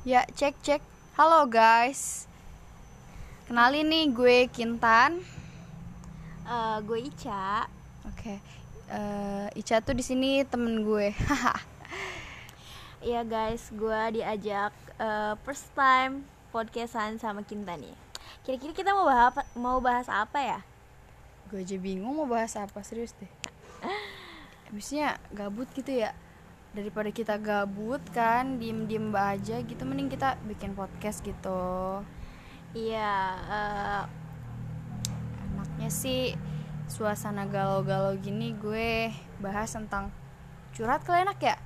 Ya, cek cek. Halo guys. Kenalin nih gue Kintan. Eh, gue Ica. Oke. Eh, Ica tuh di sini temen gue. Iya guys, gue diajak eh, first time podcastan sama Kinta nih. Kira-kira kita mau bahas mau bahas apa ya? gue aja bingung mau bahas apa serius deh. Habisnya gabut gitu ya. Daripada kita gabut kan, diem-diem aja gitu mending kita bikin podcast gitu. Iya, eh, Enaknya sih suasana galau-galau gini gue bahas tentang curhat kali enak ya?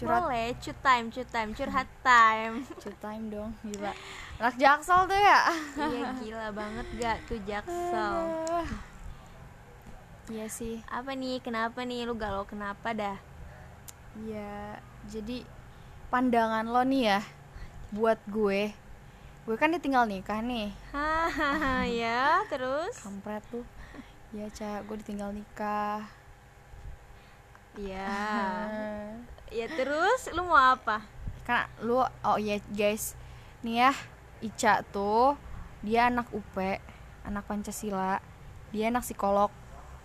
Curhat boleh cut time, cut time, curhat time. Cue time dong, gila. Anak jaksel tuh ya. iya gila banget gak tuh Jaksel. Ah. Iya sih. Apa nih? Kenapa nih lu galau? Kenapa dah? Iya, jadi pandangan lo nih ya buat gue. Gue kan ditinggal nikah nih. Hahaha, ya terus? Kampret tuh. Iya, Ca, gue ditinggal nikah. Iya. Ya terus lu mau apa? Kan lu oh iya guys. Nih ya, Ica tuh dia anak UP, anak Pancasila. Dia anak psikolog.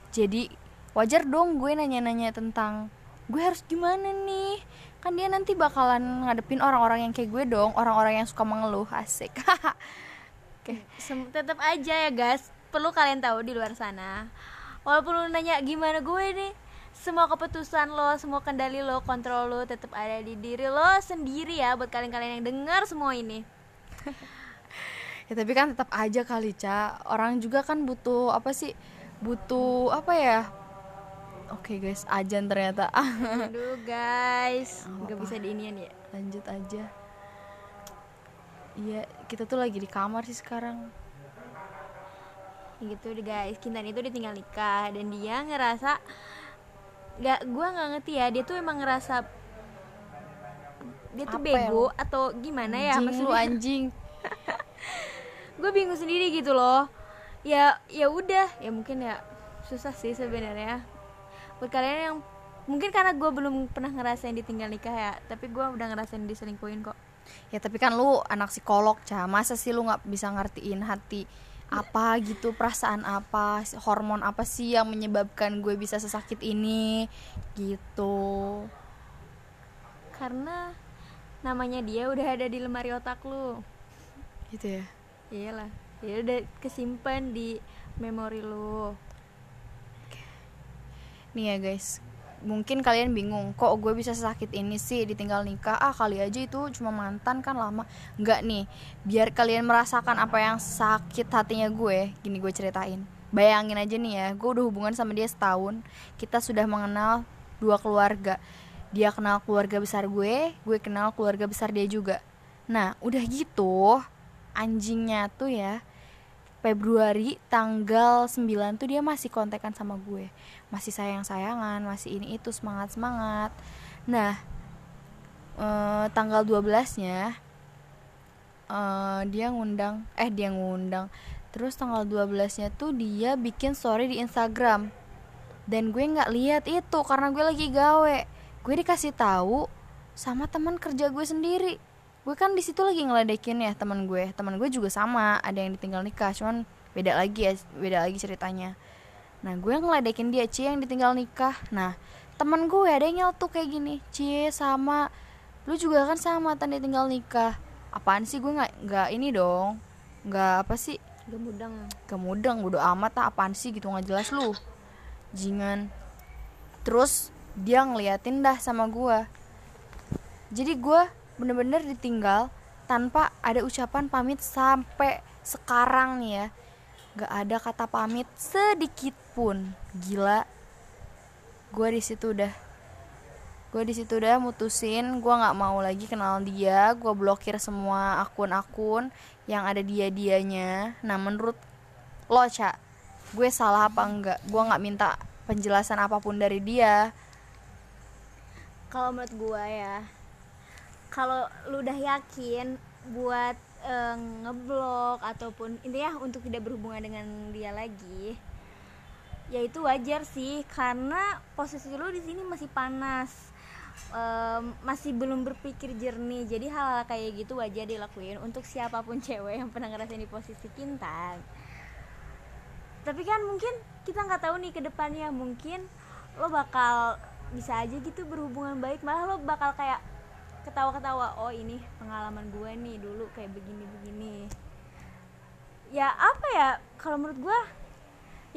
Jadi wajar dong gue nanya-nanya tentang gue harus gimana nih? Kan dia nanti bakalan ngadepin orang-orang yang kayak gue dong orang-orang yang suka mengeluh asik. Oke. Sem- tetap aja ya guys. Perlu kalian tahu di luar sana walaupun lu nanya gimana gue nih? Semua keputusan lo semua kendali lo kontrol lo tetap ada di diri lo sendiri ya buat kalian-kalian yang dengar semua ini. Ya tapi kan tetap aja kali ca. Orang juga kan butuh apa sih butuh apa ya oke guys ajan ternyata. Aduh guys. Nggak nggak bisa diinian ya. Lanjut aja. Iya kita tuh lagi di kamar sih sekarang. Gitu deh guys. Kintan itu ditinggal nikah dan dia ngerasa nggak gua nggak ngerti ya. Dia tuh emang ngerasa dia tuh Apa ya bego atau gimana ya? Anjing lu maksudnya anjing. Gue bingung sendiri gitu loh. Ya ya udah. Ya mungkin ya susah sih sebenarnya buat kalian yang mungkin karena gue belum pernah ngerasain ditinggal nikah ya tapi gue udah ngerasain diselingkuhin kok. Ya tapi kan lu anak psikolog ca. Masa sih lu nggak bisa ngertiin hati apa gitu perasaan apa hormon apa sih yang menyebabkan gue bisa sesakit ini? Gitu. Karena namanya dia udah ada di lemari otak lu. Gitu ya? Iyalah ya udah kesimpan di memori lu nih ya guys. Mungkin kalian bingung kok gue bisa sakit ini sih? Ditinggal nikah ah kali aja itu cuma mantan kan lama. Nggak nih biar kalian merasakan apa yang sakit hatinya gue gini gue ceritain. Bayangin aja nih ya gue udah hubungan sama dia setahun. Kita sudah mengenal dua keluarga. Dia kenal keluarga besar gue gue kenal keluarga besar dia juga. Nah udah gitu anjingnya tuh ya Februari tanggal 9 tuh dia masih kontekan sama gue. Masih sayang-sayangan masih ini itu semangat-semangat. Nah eh, tanggal 12 nya eh, dia ngundang eh dia ngundang. Terus tanggal 12 nya tuh dia bikin story di Instagram. Dan gue nggak lihat itu karena gue lagi gawe. Gue dikasih tahu sama teman kerja gue sendiri gue kan di situ lagi ngeledekin ya teman gue. Teman gue juga sama ada yang ditinggal nikah cuman beda lagi ya beda lagi ceritanya. Nah gue ngeledekin dia cie yang ditinggal nikah. Nah teman gue ada yang nyeletuk kayak gini cie sama lu juga kan sama tadi tinggal nikah. Apaan sih gue nggak nggak ini dong nggak apa sih? Gemudang kemudang bodo amat ah apaan sih gitu nggak jelas lu. Jingan. Terus dia ngeliatin dah sama gua jadi gua bener-bener ditinggal tanpa ada ucapan pamit sampai sekarang nih ya. Nggak ada kata pamit sedikit pun. Gila. Gua di situ udah gue di situ udah mutusin gue nggak mau lagi kenal dia. Gue blokir semua akun-akun yang ada dia dianya nah menurut lo cak gue salah apa enggak gue nggak minta penjelasan apa pun dari dia. Kalau menurut gua ya kalau lu udah yakin buat eh, ngeblok ataupun intinya untuk tidak berhubungan dengan dia lagi ya itu wajar sih. Karena posisi lu di sini masih panas em, masih belum berpikir jernih. Jadi hal-hal kayak gitu wajar dilakuin untuk siapa pun cewek yang pernah ngerasain di posisi kintan tapi kan mungkin kita nggak tahu nih ke depannya. Mungkin lo bakal bisa aja gitu berhubungan baik. Malah lo bakal kayak ketawa-ketawa oh ini pengalaman gue nih dulu kayak begini-begini. Ya apa ya kalau menurut gue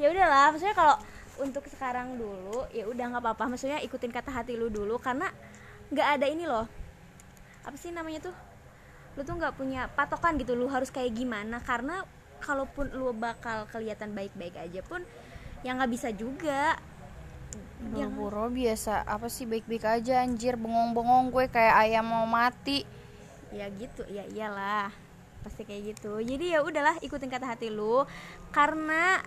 ya udahlah maksudnya kalau untuk sekarang dulu ya udah nggak apa-apa. Maksudnya ikutin kata hati lu dulu karena nggak ada ini loh. Apa sih namanya tuh? Lu tuh nggak punya patokan gitu lu harus kayak gimana. Karena kalaupun lu bakal kelihatan baik-baik aja pun ya nggak bisa juga. yang Boro-boro biasa apa sih baik-baik aja anjir bengong-bengong gue kayak ayam mau mati. Ya gitu ya iyalah pasti kayak gitu. Jadi ya udahlah ikutin kata hati lu. Karena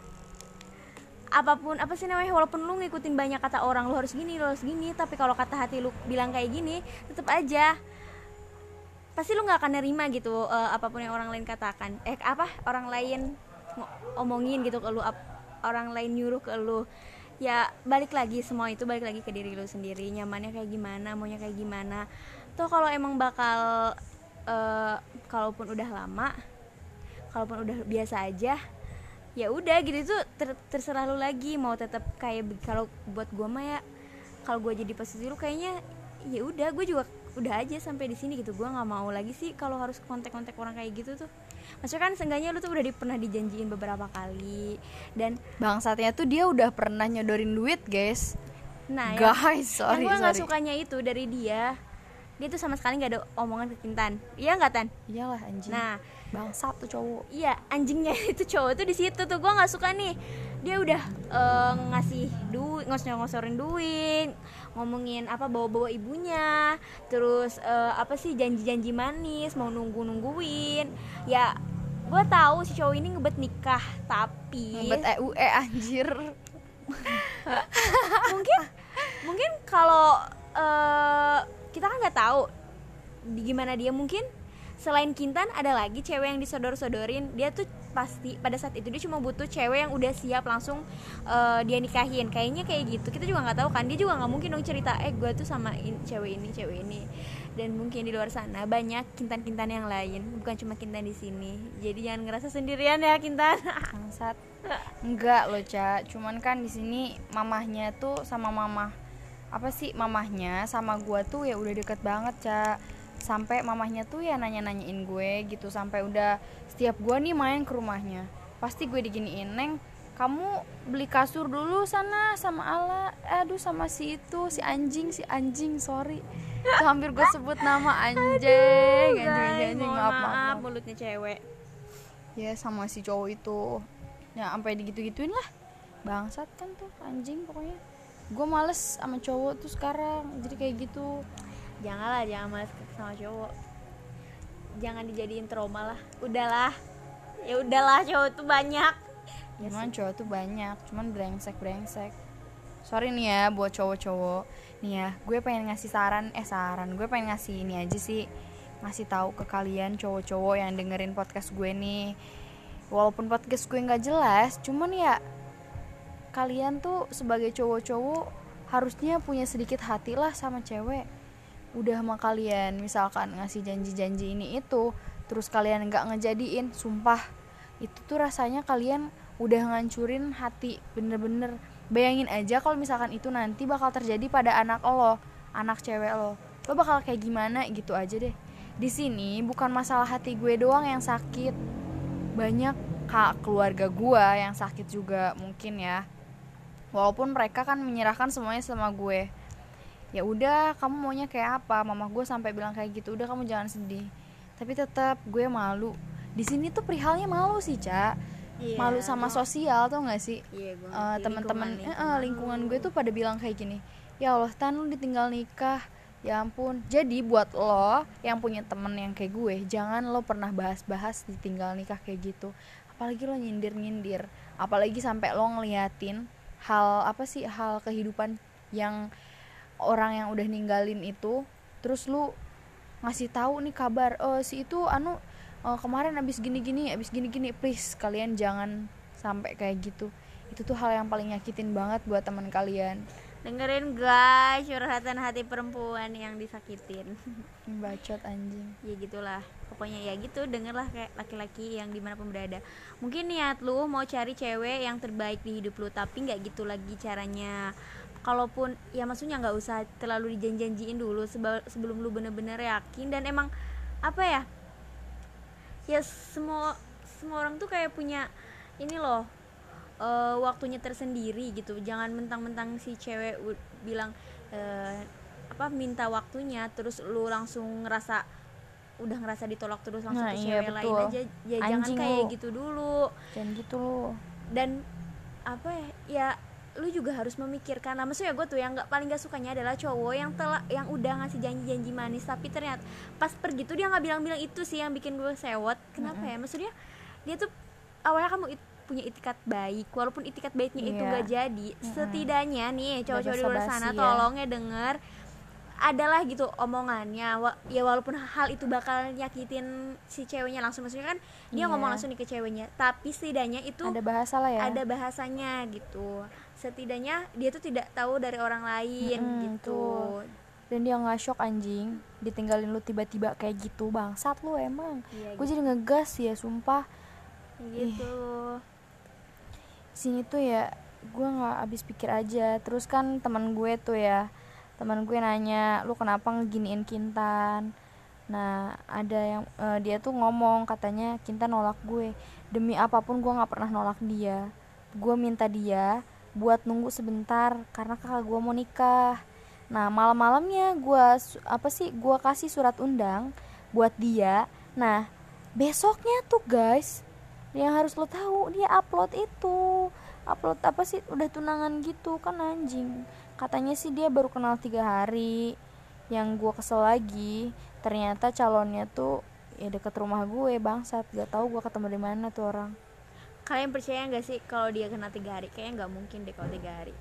apa pun apa sih namanya walaupun lu ngikutin banyak kata orang lu harus gini lu harus gini tapi kalau kata hati lu bilang kayak gini tetep aja. Pasti lu nggak akan nerima gitu eh, apa pun yang orang lain katakan. Eh apa? Orang lain ngo- omongin gitu ke lu ap- orang lain nyuruh ke lu ya balik lagi semua itu balik lagi ke diri lu sendiri. Nyamannya kayak gimana maunya kayak gimana. Toh kalau emang bakal eh, kalaupun udah lama kalaupun udah biasa aja ya udah gitu. Itu ter- terserah lu lagi. Mau tetap kayak kalau buat gua mah ya kalau gua jadi posisi lu kayaknya ya udah gue juga udah aja sampai di sini gitu. Gua nggak mau lagi sih kalau harus kontak-kontak orang kayak gitu tuh. Maksudnya kan seenggaknya lu tuh udah di, pernah dijanjiin beberapa kali dan bangsatnya tuh dia udah pernah nyodorin duit guys. Nah yang- guys sorry yang gue nggak sukanya itu dari dia. Dia tuh sama sekali nggak ada omongan ke Kintan. Iya nggak tan? Iyalah anjing. Nah bangsat tuh cowok. iya anjingnya itu cowok tuh di situ tuh. Gue nggak suka nih. Dia udah eh, ngasih duit ngos ngosorin duit ngomongin apa bawa bawa ibunya terus eh, apa sih janji janji manis mau nunggu nungguin ya gue tahu si cowok ini ngebet nikah tapi ngebet EUE anjir. Mungkin mungkin kalau eh, kita kan nggak tahu di gimana dia. Mungkin selain Kintan ada lagi cewek yang disodor-sodorin. Dia tuh pasti pada saat itu dia cuma butuh cewek yang udah siap langsung eh, dia nikahin. Kayaknya kayak gitu kita juga nggak tahu kan dia juga nggak mungkin dong cerita eh gue tuh sama in- cewek ini cewek ini. Dan mungkin di luar sana banyak kintan-kintan yang lain bukan cuma kintan di sini. Jadi jangan ngerasa sendirian ya kintan. Bangsat. Enggak loh cak cuman kan di sini mamahnya tuh sama mamah apa sih mamahnya sama gua tuh ya udah deket banget cak sampai mamahnya tuh ya nanya nanyain gue gitu sampai udah setiap gua nih main ke rumahnya pasti gue diginiin neng kamu beli kasur dulu sana sama Ala aduh sama si itu si anjing si anjing sorry. Itu hampir gue sebut nama anjing anjing anjing, anjing. maaf, maaf, maaf maaf. mulutnya cewek. Ya sama si cowok itu. Ya sampai digitu-gituin lah. Bangsat kan tuh anjing pokoknya. Gue males sama cowok tuh sekarang jadi kayak gitu janganlah jangan malas sama cowok. Jangan dijadiin trauma lah. Udahlah. Ya udahlah cowok tuh banyak. Ya cuman cowok tuh banyak cuman brengsek brengsek. Sorry nih ya buat cowok-cowok. Nih ya gue pengen ngasih saran eh saran. Gue pengen ngasih ini aja sih. Ngasih tahu ke kalian cowok-cowok yang dengerin podcast gue nih. Walaupun podcast gue nggak jelas cuman ya kalian tuh sebagai cowok-cowok harusnya punya sedikit hati lah sama cewek udah sama kalian misalkan ngasih janji-janji ini itu terus kalian nggak ngejadiin sumpah itu tuh rasanya kalian udah ngancurin hati bener-bener. Bayangin aja kalau misalkan itu nanti bakal terjadi pada anak lo anak cewek lo. Lo bakal kayak gimana gitu aja deh. Di sini bukan masalah hati gue doang yang sakit. Banyak kak keluarga gue yang sakit juga mungkin ya. Walaupun mereka kan menyerahkan semuanya sama gue ya udah kamu maunya kayak apa? Mama gue sampai bilang kayak gitu udah kamu jangan sedih. Tapi tetap gue malu. Di sini tuh perihalnya malu sih cak Iya, malu sama sosial tuh nggak sih? Iya gue Eh, teman-teman eh, eh, lingkungan gue tuh pada bilang kayak gini ya Allah tan lu ditinggal nikah. Ya ampun. Jadi buat lo yang punya temen yang kayak gue jangan lo pernah bahas-bahas ditinggal nikah kayak gitu. Apalagi lo nyindir-nyindir. Apalagi sampai lo ngeliatin hal apa sih hal kehidupan yang orang yang udah ninggalin itu terus lu ngasih tahu nih kabar oh si itu anu eh, kemarin abis gini-gini abis gini-gini please kalian jangan sampai kayak gitu. Itu tuh hal yang paling nyakitin banget buat teman kalian. Dengerin guys curhatan hati perempuan yang disakitin. Bacot anjing. Ya gitulah. Pokoknya ya gitu dengerlah kayak laki-laki yang di mana pun berada. Mungkin niat lu mau cari cewek yang terbaik di hidup lu tapi nggak gitu lagi caranya kalaupun ya maksudnya nggak usah terlalu dijanjiin dulu sebelum lu bener-bener yakin dan emang apa ya ya semua semua orang tuh kayak punya ini loh eh, waktunya tersendiri gitu jangan mentang-mentang si cewek bilang eh, apa minta waktunya terus lu langsung ngerasa udah ngerasa ditolak terus langsung Nah, ke iya, cewek lain betul. aja ya jangan Anjing kayak lu. gitu dulu jangan gitu lu dan apa ya ya lu juga harus memikirkan. Lah maksudnya gue tuh yang nggak paling gak sukanya adalah cowok yang telah yang udah ngasih janji-janji manis. Tapi ternyata pas pergi tuh dia nggak bilang-bilang itu sih yang bikin gue sewot. Kenapa ya? Maksudnya dia tuh awalnya kamu it- punya itikat baik. Walaupun itikat baiknya itu Iya. gak jadi setidaknya nih cowok-cowok di luar sana ya. tolong ya denger. Adalah gitu omongannya. Wa- ya walaupun hal itu bakal nyakitin si ceweknya langsung. Maksudnya kan dia Iya. ngomong langsung nih ke ceweknya. Tapi setidaknya itu ada bahasa lah ya. ada bahasanya gitu setidaknya dia tuh tidak tahu dari orang lain Mm-mm, gitu. tuh. dan dia nggak shock anjing. Ditinggalin lu tiba-tiba kayak gitu bangsat lu emang. Iya, gue jadi ngegas ya sumpah. Gitu. Sini tuh ya gue nggak habis pikir aja. Terus kan teman gue tuh ya teman gue nanya lu kenapa ngeginiin Kintan? Nah ada yang eh, dia tuh ngomong katanya Kintan nolak gue. Demi apa pun gue nggak pernah nolak dia. Gue minta dia buat nunggu sebentar karena kakak gue mau nikah. Nah malam-malamnya gue apa sih gue kasih surat undang buat dia. Nah besoknya tuh guys yang harus lo tahu dia upload itu. Upload apa sih udah tunangan gitu kan anjing. Katanya sih dia baru kenal tiga hari. Yang gue kesel lagi ternyata calonnya tuh ya deket rumah gue bangsat. Gak tahu gue ketemu di mana tuh orang kalian percaya nggak sih kalau dia kena tiga hari? Kayaknya nggak mungkin deh kalau tiga hari.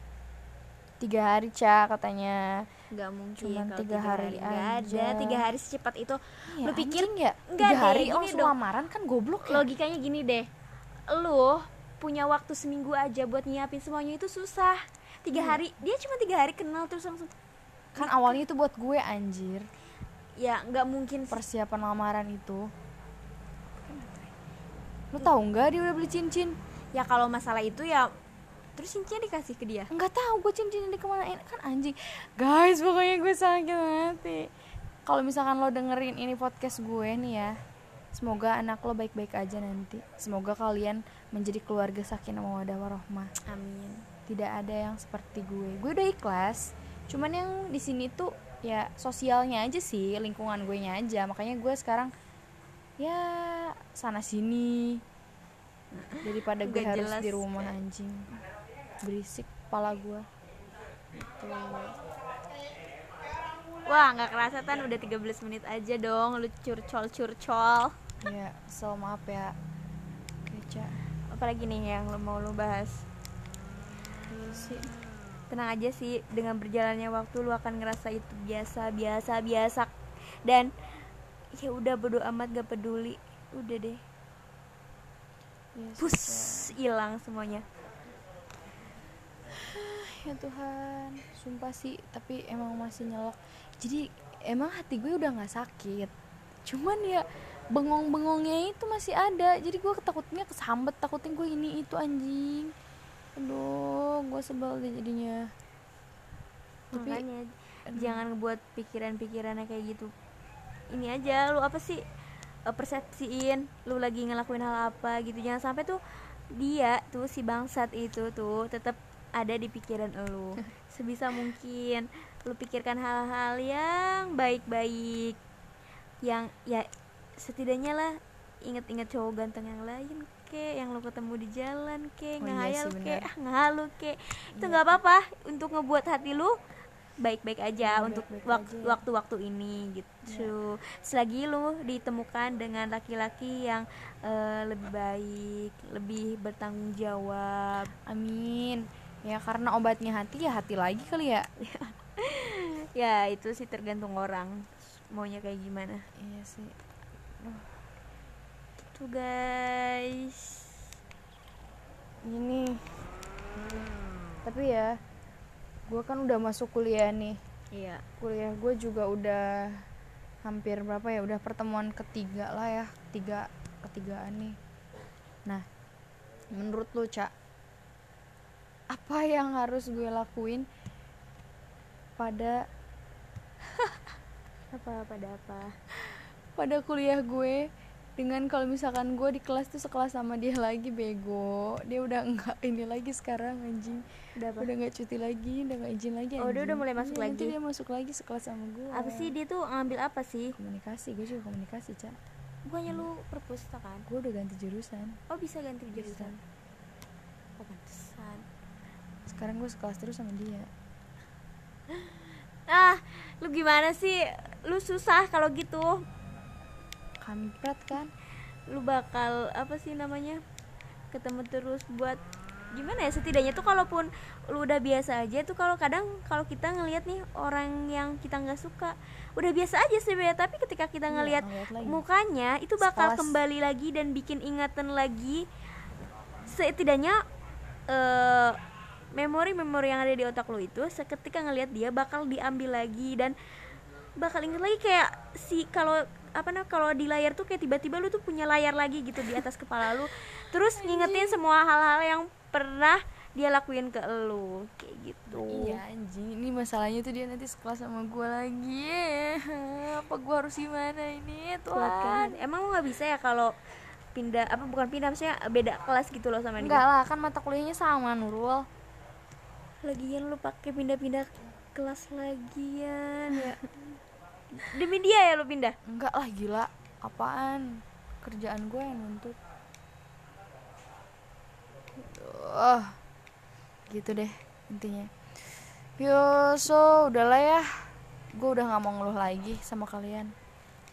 Tiga hari cak katanya. Nggak mungkin Cuman kalau tiga hari nggak aja. ada tiga hari secepat itu. Ya, lu pikir ya? Enggak tiga deh, hari gini langsung dong. lamaran kan goblok ya? Logikanya gini deh. Lu punya waktu seminggu aja buat nyiapin semuanya itu susah. Tiga Iya. hari. Dia cuma tiga hari kenal terus langsung kan awalnya itu buat gue anjir. Ya nggak mungkin persiapan lamaran itu lu tahu nggak dia udah beli cincin? Ya kalau masalah itu ya terus cincinnya dikasih ke dia? Nggak tahu gue cincinnya di ke mana kan anjing. Guys pokoknya gue sakit hati. Kalau misalkan lo dengerin ini podcast gue nih ya semoga anak lo baik-baik aja nanti. Semoga kalian menjadi keluarga sakinah mawadah warohmah amin. Tidak ada yang seperti gue. Gue udah ikhlas cuman yang di sini tuh ya sosialnya aja sih lingkungan gue nya aja. Makanya gue sekarang ya sana sini. Daripada gue harus jelas. di rumah anjing. Berisik kepala gue wah nggak kerasa tan. Udah 13 menit aja dong. Lu curcol curcol. Ya so maaf ya. Keca. Apalagi nih yang lu mau lu bahas? Sih. Tenang aja sih dengan berjalannya waktu lu akan ngerasa itu biasa biasa biasa. Dan ya udah bodo amat gak peduli udah deh. Ya, pus hilang semuanya. Ya Tuhan sumpah sih tapi emang masih nyelok. Jadi emang hati gue udah nggak sakit. Cuman ya bengong-bengongnya itu masih ada. Jadi gue takutnya kesambet takutnya gue ini itu anjing. Aduh gue sebel deh jadinya. Tapi makanya jangan ngebuat pikiran-pikirannya kayak gitu. Ini aja lu apa sih eh, persepsiin lu lagi ngelakuin hal apa gitu. Jangan sampai tuh dia tuh si bangsat itu tuh tetap ada di pikiran lu. Sebisa mungkin lu pikirkan hal-hal yang baik-baik yang ya setidaknya lah inget-inget cowok ganteng yang lain ke yang lu ketemu di jalan ke Oh iya ngehayal sih, ke ah, ngehalu ke. Itu nggak apa-apa untuk ngebuat hati lu baik-baik aja Iya, untuk ya. waktu-waktu ini gitu. Selagi lu ditemukan dengan laki-laki yang eh, lebih baik lebih bertanggung jawab. Amin. Ya karena obatnya hati ya hati lagi kali ya. Ya itu sih tergantung orang maunya kayak gimana. Iya sih. Tuh guys. Ini. Tapi ya gue kan udah masuk kuliah nih. Iya. Kuliah gue juga udah hampir berapa ya? Udah pertemuan ketiga lah ya. Ketiga ketigaan nih. Nah menurut lu cak apa yang harus gue lakuin pada apa pada apa? Pada kuliah gue dengan kalau misalkan gue di kelas tuh sekelas sama dia lagi bego. Dia udah enggak ini lagi sekarang anjing. Udah apa? Udah nggak cuti lagi udah nggak izin lagi Oh, dia udah anjing. mulai masuk Iya, nanti lagi. dia masuk lagi sekelas sama gue apa sih dia tuh ngambil apa sih? Komunikasi gue juga komunikasi cak. Bukannya lu perpustakaan? Gue udah ganti jurusan. Oh bisa ganti jurusan? Oh pantesan. Sekarang gue sekelas terus sama dia. Ah lu gimana sih? Lu susah kalau gitu kampret kan lu bakal apa sih namanya ketemu terus buat gimana ya setidaknya tuh kalaupun lu udah biasa aja tuh kalau kadang kalau kita ngelihat nih orang yang kita nggak suka udah biasa aja sebenarnya tapi ketika kita Iya, ngelihat mukanya itu bakal Sekelas. kembali lagi dan bikin ingatan lagi setidaknya eh, memori-memori yang ada di otak lu itu seketika ngelihat dia bakal diambil lagi dan bakal inget lagi kayak si kalau apa namanya kalau di layar tuh kayak tiba-tiba lu tuh punya layar lagi gitu di atas kepala lu. Terus ngingetin semua hal-hal yang pernah dia lakuin ke lu kayak gitu. Iya anjing. Ini masalahnya tuh dia nanti sekelas sama gue lagi. Apa gue harus gimana ini? Kan? Tuhan emang lu nggak bisa ya kalau pindah apa bukan pindah maksudnya beda kelas gitu loh sama enggak dia lah kan mata kuliahnya sama Nurul. Lagian lu pakai pindah-pindah kelas lagian ya demi dia ya lu pindah? Enggak lah gila. Apaan? Kerjaan gue yang nuntut. Duh, gitu deh intinya. Yo so udahlah ya. Gue udah nggak mau ngeluh lagi sama kalian.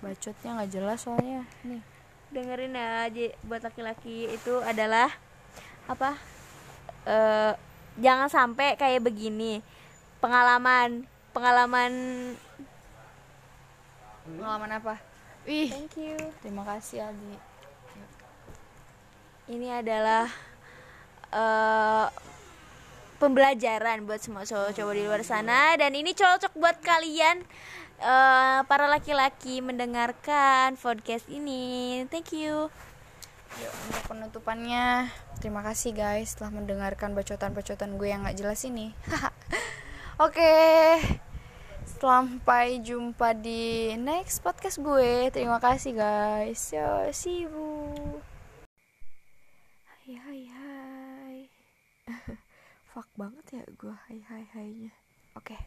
Bacotnya nggak jelas soalnya nih. Dengerin ya buat laki-laki. Itu adalah apa? Eh jangan sampai kayak begini. Pengalaman pengalaman pengalaman apa? Wih, thank you. terima kasih Aldi. ini adalah eh pembelajaran buat semua cowok-cowok di luar sana. Dan ini cocok buat kalian eh, para laki-laki mendengarkan podcast ini. Thank you. Yuk, untuk penutupannya, terima kasih guys telah mendengarkan bacotan-bacotan gue yang gak jelas ini. Oke, sampai jumpa di next podcast gue. Terima kasih guys. Yo, see you. Hai hai hai. Fuck banget ya gue hai hai hainya. Oke.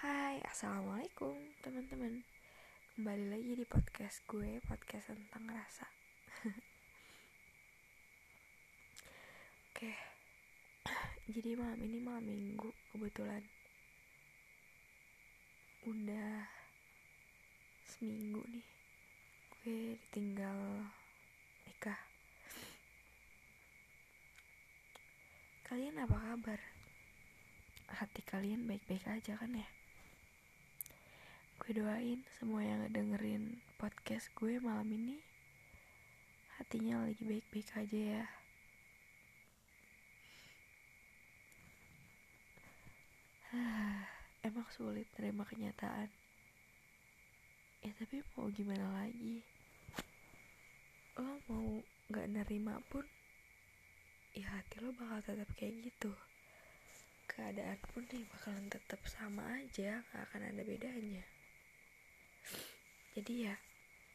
Hai, assalamualaikum teman-teman. Kembali lagi di podcast gue, podcast tentang rasa. Oke. Jadi malam ini malam minggu kebetulan. Udah seminggu nih. Gue ditinggal nikah. Kalian apa kabar? Hati kalian baik-baik aja kan ya? Gue doain semua yang ngedengerin podcast gue malam ini hatinya lagi baik-baik aja ya. Emang sulit terima kenyataan. Ya tapi mau gimana lagi? Lo mau gak nerima pun, ya hati lo bakal tetap kayak gitu. Keadaan pun nih bakalan tetap sama aja, gak akan ada bedanya. Jadi ya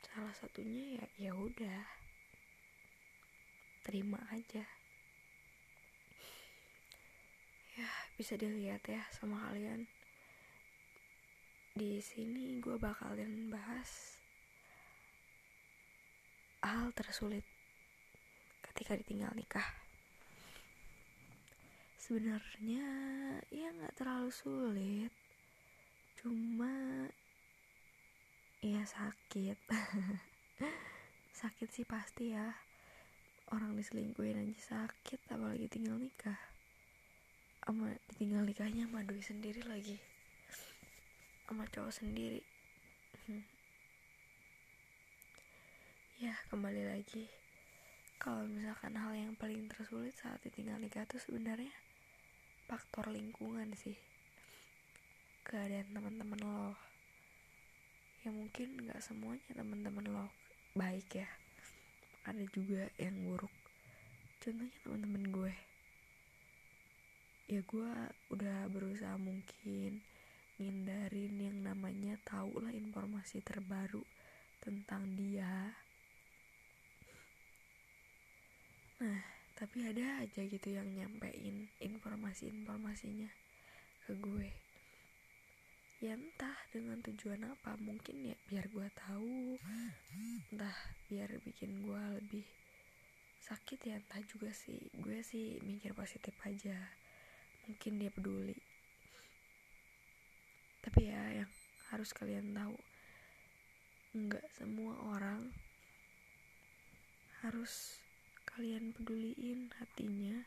salah satunya ya ya udah terima aja. ya bisa dilihat ya sama kalian di sini gue bakalan bahas hal tersulit ketika ditinggal nikah. Sebenarnya ya nggak terlalu sulit. Cuma ya sakit. Sakit sih pasti ya. Orang diselingkuhin aja sakit apalagi tinggal nikah. Sama ditinggal nikahnya sama sendiri lagi sama cowok sendiri. Hmm. ya kembali lagi. Kalau misalkan hal yang paling tersulit saat ditinggal nikah tuh sebenarnya faktor lingkungan sih. Keadaan teman-teman lo. Ya mungkin nggak semuanya teman-teman lo baik ya. Ada juga yang buruk. Contohnya teman-teman gue. Ya gue udah berusaha mungkin ngindarin yang namanya tahu lah informasi terbaru tentang dia. Nah tapi ada aja gitu yang nyampein informasi-informasinya ke gue. Ya entah dengan tujuan apa mungkin ya biar gue tahu. Entah biar bikin gue lebih sakit ya entah juga sih. Gue sih mikir positif aja. Mungkin dia peduli tapi ya yang harus kalian tahu nggak semua orang harus kalian peduliin hatinya.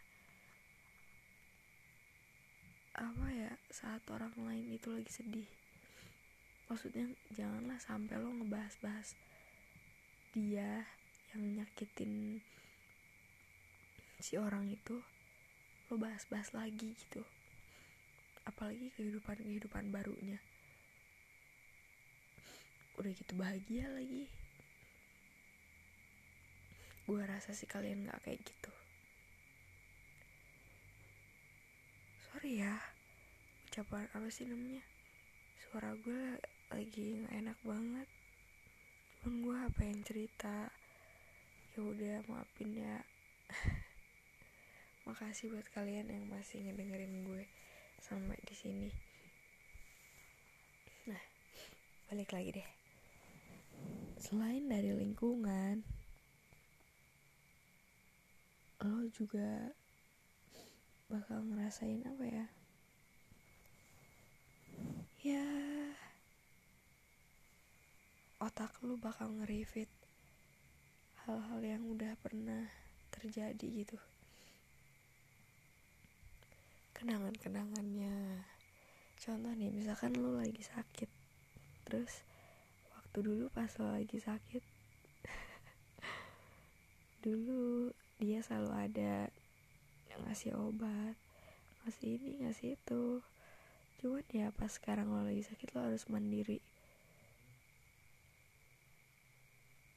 Apa ya saat orang lain itu lagi sedih. Maksudnya janganlah sampai lo ngebahas-bahas dia yang nyakitin si orang itu lo bahas-bahas lagi gitu apalagi kehidupan kehidupan barunya. Udah gitu bahagia lagi. Gue rasa sih kalian nggak kayak gitu. Sorry ya ucapan apa sih namanya? Suara gue lagi nggak enak banget. Cuman gue apa yang cerita. Ya udah maafin ya. Makasih buat kalian yang masih ngedengerin gue sampai di sini. Nah balik lagi deh. Selain dari lingkungan lo juga bakal ngerasain apa ya? Ya otak lu bakal nge-refit hal-hal yang udah pernah terjadi gitu kenangan-kenangannya. Contoh nih misalkan lu lagi sakit terus waktu dulu pas lo lagi sakit dulu dia selalu ada ngasih obat ngasih ini ngasih itu. Cuman ya pas sekarang lo lagi sakit lo harus mandiri.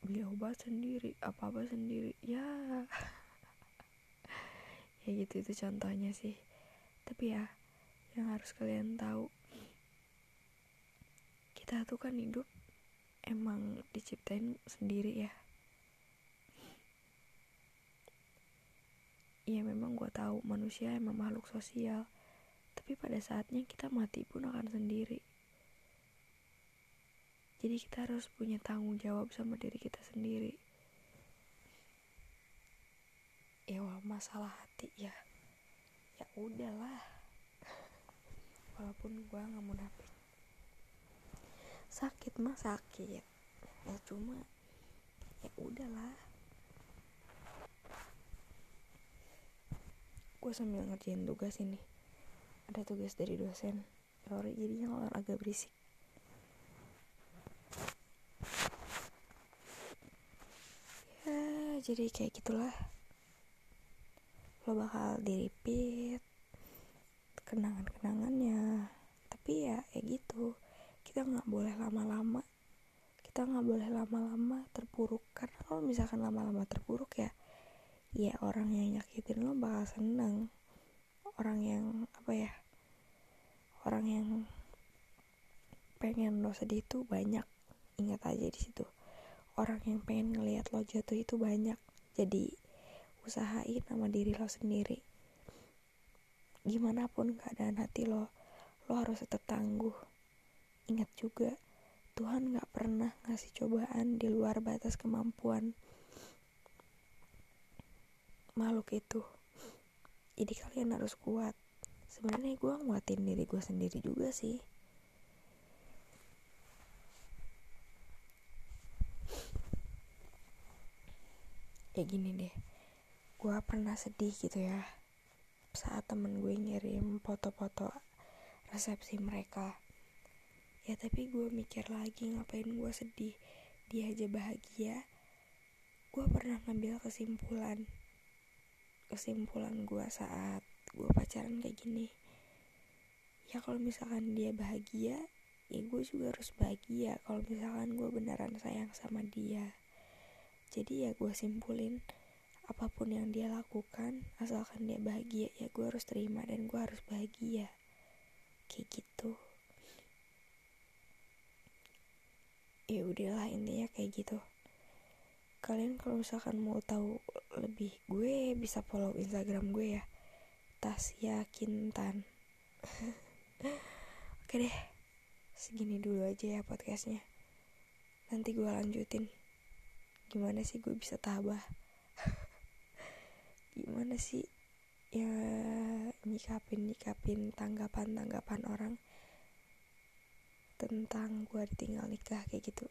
Beli obat sendiri apa apa sendiri ya. Ya gitu itu contohnya sih tapi ya yang harus kalian tahu kita tuh kan hidup emang diciptain sendiri ya. Ya memang gue tahu manusia emang makhluk sosial tapi pada saatnya kita mati pun akan sendiri. Jadi kita harus punya tanggung jawab sama diri kita sendiri. Ya masalah hati ya ya udahlah. Walaupun gue nggak munafik sakit mah sakit. Ya cuma ya udahlah. Gue sambil ngerjain tugas ini. Ada tugas dari dosen. Sorry jadinya kalau agak berisik. Ya jadi kayak gitulah lo bakal diripit kenangan-kenangannya. Tapi ya kayak gitu. Kita nggak boleh lama-lama. Kita nggak boleh lama-lama terpuruk. Karena kalau misalkan lama-lama terpuruk ya ya orang yang nyakitin lo bakal seneng. Orang yang apa ya orang yang pengen lo sedih itu banyak. Ingat aja di situ. Orang yang pengen ngelihat lo jatuh itu banyak. Jadi usahain sama diri lo sendiri. Gimana pun keadaan hati lo lo harus tetap tangguh. Ingat juga Tuhan gak pernah ngasih cobaan di luar batas kemampuan makhluk itu. Jadi kalian harus kuat. Sebenarnya gue nguatin diri gue sendiri juga sih. Ya gini deh gue pernah sedih gitu ya saat temen gue ngirim foto-foto resepsi mereka. Ya tapi gue mikir lagi ngapain gue sedih? Dia aja bahagia. Gue pernah ngambil kesimpulan kesimpulan gue saat gue pacaran kayak gini. Ya kalau misalkan dia bahagia ya gue juga harus bahagia. Kalau misalkan gue beneran sayang sama dia jadi ya gue simpulin apa pun yang dia lakukan asalkan dia bahagia ya gue harus terima dan gue harus bahagia. Kayak gitu. Ya udahlah intinya kayak gitu. Kalian kalau misalkan mau tahu lebih gue bisa follow instagram gue ya. Tasya Kintan. Oke deh segini dulu aja ya podcastnya. Nanti gue lanjutin. Gimana sih gue bisa tabah gimana sih ya nyikapin nyikapin tanggapan tanggapan orang tentang gue ditinggal nikah kayak gitu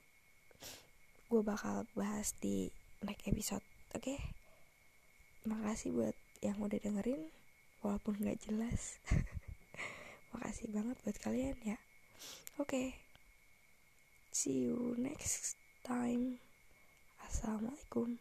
gue bakal bahas di next episode oke okay? makasih buat yang udah dengerin walaupun nggak jelas makasih banget buat kalian ya oke okay. see you next time assalamualaikum